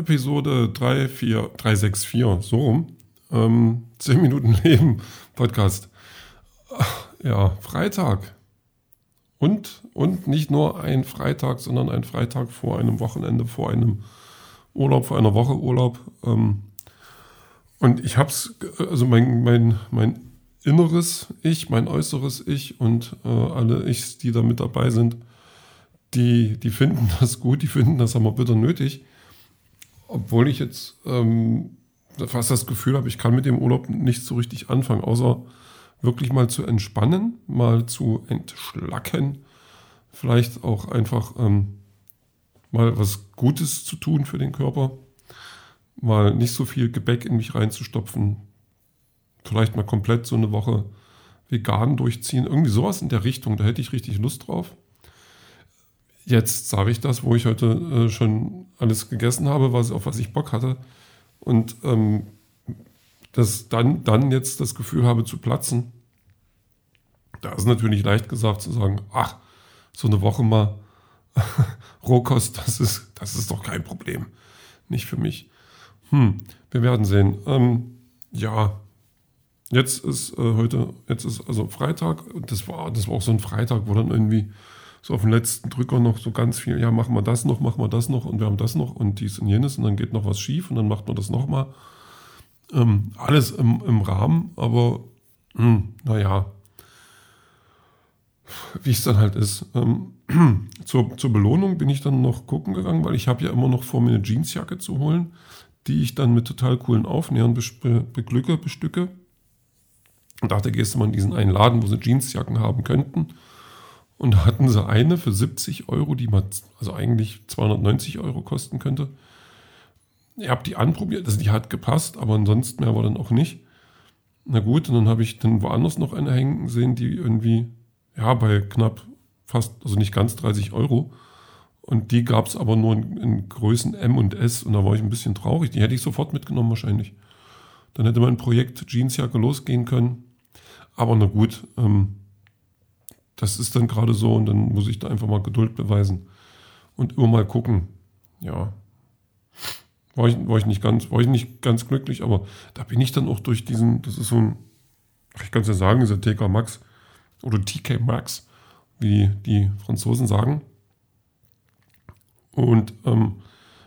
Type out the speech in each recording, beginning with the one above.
Episode 3, 4, 364, so rum. Ähm, 10 Minuten Leben Podcast. Ja, Freitag. Und, und nicht nur ein Freitag, sondern ein Freitag vor einem Wochenende, vor einem Urlaub, vor einer Woche Urlaub. Ähm, und ich hab's, also mein, mein, mein inneres Ich, mein äußeres Ich und äh, alle Ichs, die da mit dabei sind, die, die finden das gut, die finden das aber bitter nötig. Obwohl ich jetzt ähm, fast das Gefühl habe, ich kann mit dem Urlaub nicht so richtig anfangen, außer wirklich mal zu entspannen, mal zu entschlacken, vielleicht auch einfach ähm, mal was Gutes zu tun für den Körper, mal nicht so viel Gebäck in mich reinzustopfen, vielleicht mal komplett so eine Woche vegan durchziehen, irgendwie sowas in der Richtung, da hätte ich richtig Lust drauf. Jetzt sage ich das, wo ich heute äh, schon alles gegessen habe, was, auf was ich Bock hatte. Und ähm, das dann, dann jetzt das Gefühl habe zu platzen. Da ist natürlich leicht gesagt zu sagen, ach, so eine Woche mal Rohkost, das ist, das ist doch kein Problem. Nicht für mich. Hm, wir werden sehen. Ähm, ja, jetzt ist äh, heute, jetzt ist also Freitag. Das war, das war auch so ein Freitag, wo dann irgendwie so auf den letzten Drücker noch so ganz viel, ja, machen wir das noch, machen wir das noch und wir haben das noch und dies und jenes und dann geht noch was schief und dann macht man das nochmal. Ähm, alles im, im Rahmen, aber hm, naja, wie es dann halt ist. Ähm, zur, zur Belohnung bin ich dann noch gucken gegangen, weil ich habe ja immer noch vor, mir eine Jeansjacke zu holen, die ich dann mit total coolen Aufnähern be beglücke, bestücke. Und dachte, gehst du mal in diesen einen Laden, wo sie Jeansjacken haben könnten. Und hatten sie eine für 70 Euro, die mal, also eigentlich 290 Euro kosten könnte. Ich habe die anprobiert, also die hat gepasst, aber ansonsten mehr war dann auch nicht. Na gut, und dann habe ich dann woanders noch eine hängen sehen, die irgendwie, ja, bei knapp fast, also nicht ganz 30 Euro. Und die gab es aber nur in, in, Größen M und S und da war ich ein bisschen traurig. Die hätte ich sofort mitgenommen wahrscheinlich. Dann hätte mein Projekt Jeansjacke losgehen können. Aber na gut, ähm, das ist dann gerade so und dann muss ich da einfach mal Geduld beweisen und immer mal gucken. Ja, war ich, war ich, nicht, ganz, war ich nicht ganz glücklich, aber da bin ich dann auch durch diesen, das ist so ein, ich kann es ja sagen, dieser TK Max oder TK Max, wie die Franzosen sagen. Und ähm,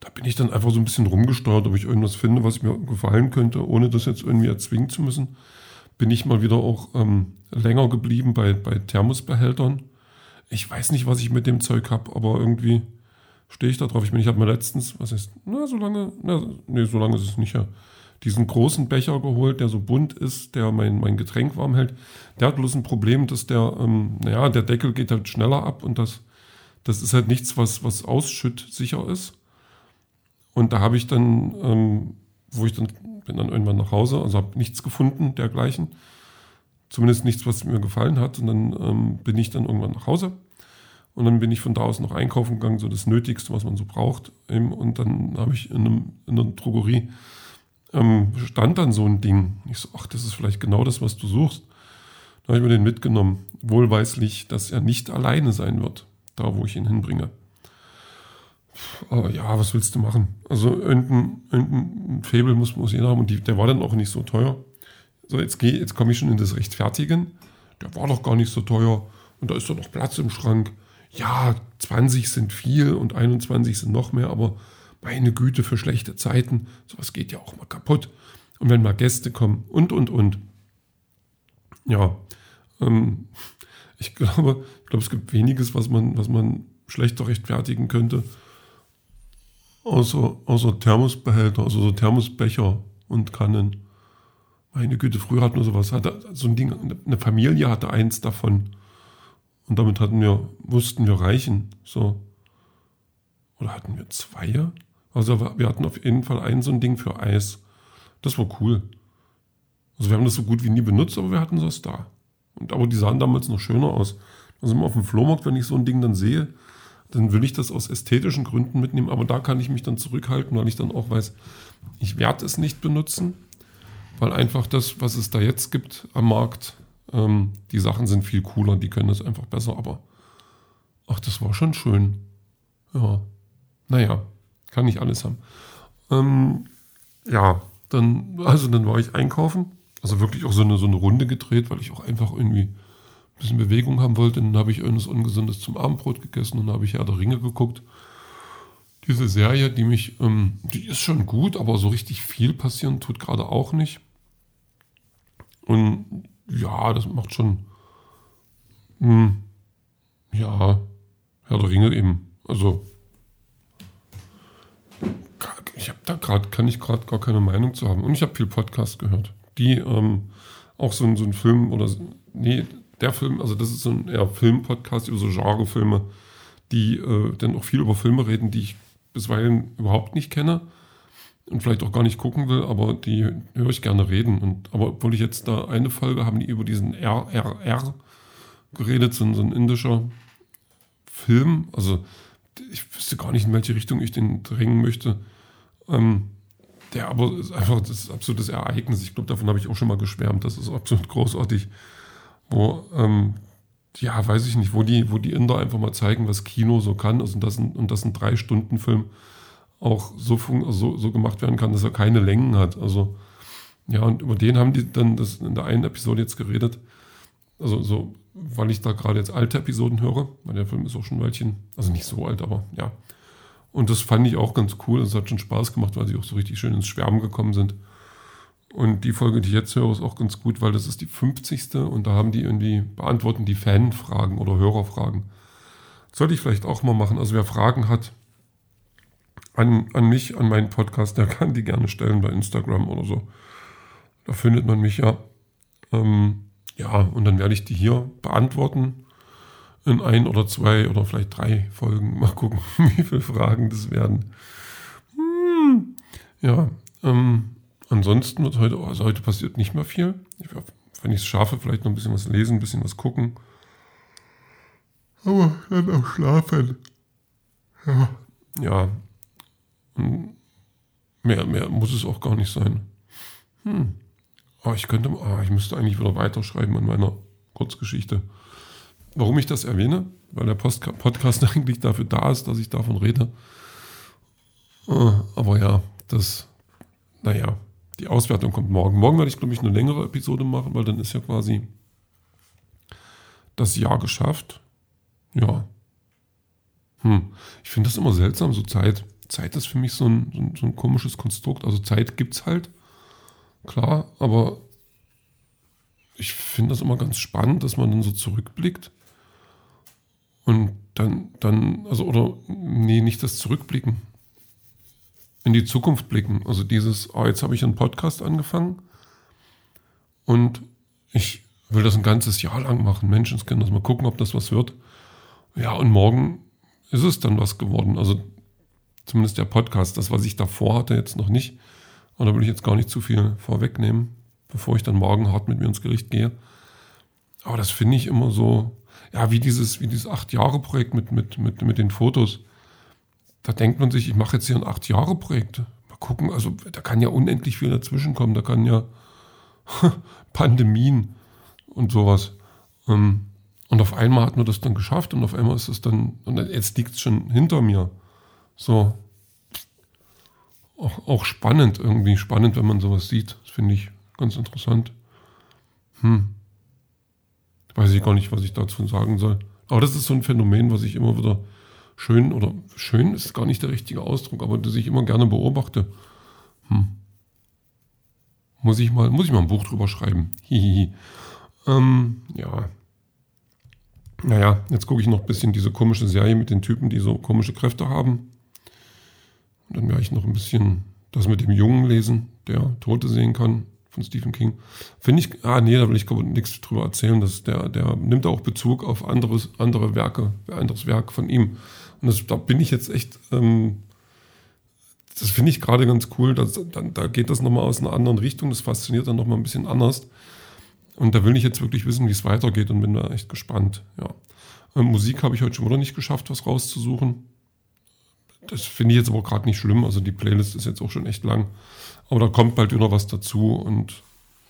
da bin ich dann einfach so ein bisschen rumgesteuert, ob ich irgendwas finde, was mir gefallen könnte, ohne das jetzt irgendwie erzwingen zu müssen. Bin ich mal wieder auch ähm, länger geblieben bei, bei Thermosbehältern. Ich weiß nicht, was ich mit dem Zeug habe, aber irgendwie stehe ich da drauf. Ich meine, ich habe mir letztens, was ist, na, so lange, na, nee, so lange ist es nicht ja, diesen großen Becher geholt, der so bunt ist, der mein, mein Getränk warm hält. Der hat bloß ein Problem, dass der, ähm, naja, der Deckel geht halt schneller ab und das, das ist halt nichts, was, was ausschüttsicher ist. Und da habe ich dann, ähm, wo ich dann, bin dann irgendwann nach Hause, also habe nichts gefunden dergleichen. Zumindest nichts, was mir gefallen hat. Und dann ähm, bin ich dann irgendwann nach Hause und dann bin ich von da aus noch einkaufen gegangen, so das Nötigste, was man so braucht. Und dann habe ich in, einem, in einer Drogerie, ähm, stand dann so ein Ding. Ich so, ach, das ist vielleicht genau das, was du suchst. Dann habe ich mir den mitgenommen. Wohlweislich, dass er nicht alleine sein wird, da wo ich ihn hinbringe. Aber ja, was willst du machen? Also irgendein, irgendein Faible muss, muss jeder haben. Und die, der war dann auch nicht so teuer. So, jetzt, geh, jetzt komme ich schon in das Rechtfertigen. Der war doch gar nicht so teuer. Und da ist doch noch Platz im Schrank ja, 20 sind viel und 21 sind noch mehr, aber meine Güte, für schlechte Zeiten, sowas geht ja auch mal kaputt. Und wenn mal Gäste kommen und, und, und. Ja, ähm, ich glaube, ich glaube, es gibt weniges, was man, was man schlechter rechtfertigen könnte. Außer, außer Thermosbehälter, also so Thermosbecher und Kannen. Meine Güte, früher hatten wir sowas. Hatte, so ein Ding, eine Familie hatte eins davon. Und damit hatten wir, mussten wir reichen. So. Oder hatten wir zwei? Also wir hatten auf jeden Fall ein so ein Ding für Eis. Das war cool. Also wir haben das so gut wie nie benutzt, aber wir hatten das da. Und aber die sahen damals noch schöner aus. Also auf dem Flohmarkt, wenn ich so ein Ding dann sehe, dann will ich das aus ästhetischen Gründen mitnehmen. Aber da kann ich mich dann zurückhalten, weil ich dann auch weiß, ich werde es nicht benutzen, weil einfach das, was es da jetzt gibt am Markt, ähm, die Sachen sind viel cooler, die können das einfach besser, aber ach, das war schon schön. Ja, naja, kann nicht alles haben. Ähm, ja, dann, also dann war ich einkaufen. Also wirklich auch so eine, so eine Runde gedreht, weil ich auch einfach irgendwie bisschen Bewegung haben wollte. Dann habe ich irgendwas Ungesundes zum Abendbrot gegessen und habe ich Herr der Ringe geguckt. Diese Serie, die mich, ähm, die ist schon gut, aber so richtig viel passieren tut gerade auch nicht. Und ja, das macht schon, mh, hm, ja, Herr der Ringe eben. Also ich habe da gerade, kann ich gerade gar keine Meinung zu haben. Und ich habe viel Podcast gehört, die ähm, auch so, so ein Film oder, nee, der Film, also das ist so ein eher Film-Podcast über so Genrefilme, die äh, dann auch viel über Filme reden, die ich bisweilen überhaupt nicht kenne und vielleicht auch gar nicht gucken will, aber die höre ich gerne reden. Und, aber obwohl ich jetzt da eine Folge haben die über diesen RRR geredet, so, so ein indischer Film, also ich wüsste gar nicht, in welche Richtung ich den drängen möchte. Ähm, der aber ist einfach das ist absolutes Ereignis. Ich glaube, davon habe ich auch schon mal geschwärmt. Das ist absolut großartig. Wo, ähm, ja, weiß ich nicht, wo die, wo die Inder einfach mal zeigen, was Kino so kann. Also, und das ein, und das ein Drei-Stunden-Film auch so, so, so gemacht werden kann, dass er keine Längen hat. Also, ja, und über den haben die dann das in der einen Episode jetzt geredet. Also, so, weil ich da gerade jetzt alte Episoden höre, weil der Film ist auch schon ein Weilchen, also nicht so alt, aber ja, und das fand ich auch ganz cool. Es hat schon Spaß gemacht, weil sie auch so richtig schön ins Schwärmen gekommen sind. Und die Folge, die ich jetzt höre, ist auch ganz gut, weil das ist die 50. und da haben die irgendwie, beantworten die Fanfragen oder Hörerfragen. Sollte ich vielleicht auch mal machen. Also wer Fragen hat an, an mich, an meinen Podcast, der kann die gerne stellen bei Instagram oder so. Da findet man mich ja. Ähm, ja, und dann werde ich die hier beantworten in ein oder zwei oder vielleicht drei Folgen. Mal gucken, wie viele Fragen das werden. Hm. Ja, ähm, ansonsten wird heute, also heute passiert nicht mehr viel. Ich, wenn ich es schaffe, vielleicht noch ein bisschen was lesen, ein bisschen was gucken. Aber dann auch schlafen. Ja. Ja. Mehr, mehr muss es auch gar nicht sein. Hm. Oh, ich könnte, oh, ich müsste eigentlich wieder weiterschreiben an meiner Kurzgeschichte. Warum ich das erwähne? Weil der Post Podcast eigentlich dafür da ist, dass ich davon rede. Äh, aber ja, das, naja, die Auswertung kommt morgen. Morgen werde ich, glaube ich, eine längere Episode machen, weil dann ist ja quasi das Jahr geschafft. Ja. Hm. Ich finde das immer seltsam, so Zeit. Zeit ist für mich so ein, so ein, so ein komisches Konstrukt. Also Zeit gibt es halt, klar, aber ich finde das immer ganz spannend, dass man dann so zurückblickt und dann, dann, also, oder, nee, nicht das Zurückblicken. In die Zukunft blicken. Also dieses, oh, jetzt habe ich einen Podcast angefangen und ich will das ein ganzes Jahr lang machen. Menschenskinder, mal gucken, ob das was wird. Ja, und morgen ist es dann was geworden. Also zumindest der Podcast. Das, was ich davor hatte, jetzt noch nicht. Und da will ich jetzt gar nicht zu viel vorwegnehmen, bevor ich dann morgen hart mit mir ins Gericht gehe. Aber das finde ich immer so, ja, wie dieses, wie dieses Acht-Jahre-Projekt mit, mit, mit, mit den Fotos. Da denkt man sich, ich mache jetzt hier ein Acht-Jahre-Projekt. Mal gucken, also da kann ja unendlich viel dazwischen kommen. Da kann ja Pandemien und sowas. Ähm, und auf einmal hat man das dann geschafft und auf einmal ist es dann, und jetzt liegt es schon hinter mir. So. Auch, auch spannend, irgendwie spannend, wenn man sowas sieht. Das finde ich ganz interessant. Hm. Weiß ich gar nicht, was ich dazu sagen soll. Aber das ist so ein Phänomen, was ich immer wieder schön, oder schön ist gar nicht der richtige Ausdruck, aber das ich immer gerne beobachte. Hm. Muss ich mal, muss ich mal ein Buch drüber schreiben. Ähm, ja. Naja, jetzt gucke ich noch ein bisschen diese komische Serie mit den Typen, die so komische Kräfte haben. Und dann werde ich noch ein bisschen das mit dem Jungen lesen, der Tote sehen kann von Stephen King. Finde ich, ah nee, da will ich nichts drüber erzählen. Das, der, der nimmt auch Bezug auf anderes, andere Werke, anderes Werk von ihm. Und das, da bin ich jetzt echt, ähm, das finde ich gerade ganz cool. Das, dann, da geht das nochmal aus einer anderen Richtung. Das fasziniert dann nochmal ein bisschen anders. Und da will ich jetzt wirklich wissen, wie es weitergeht und bin da echt gespannt. Ja. Ähm, Musik habe ich heute schon wieder nicht geschafft, was rauszusuchen. Das finde ich jetzt aber gerade nicht schlimm. Also die Playlist ist jetzt auch schon echt lang. Aber da kommt bald wieder was dazu und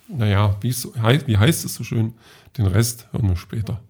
naja, wie heißt es so schön? Den Rest hören wir später.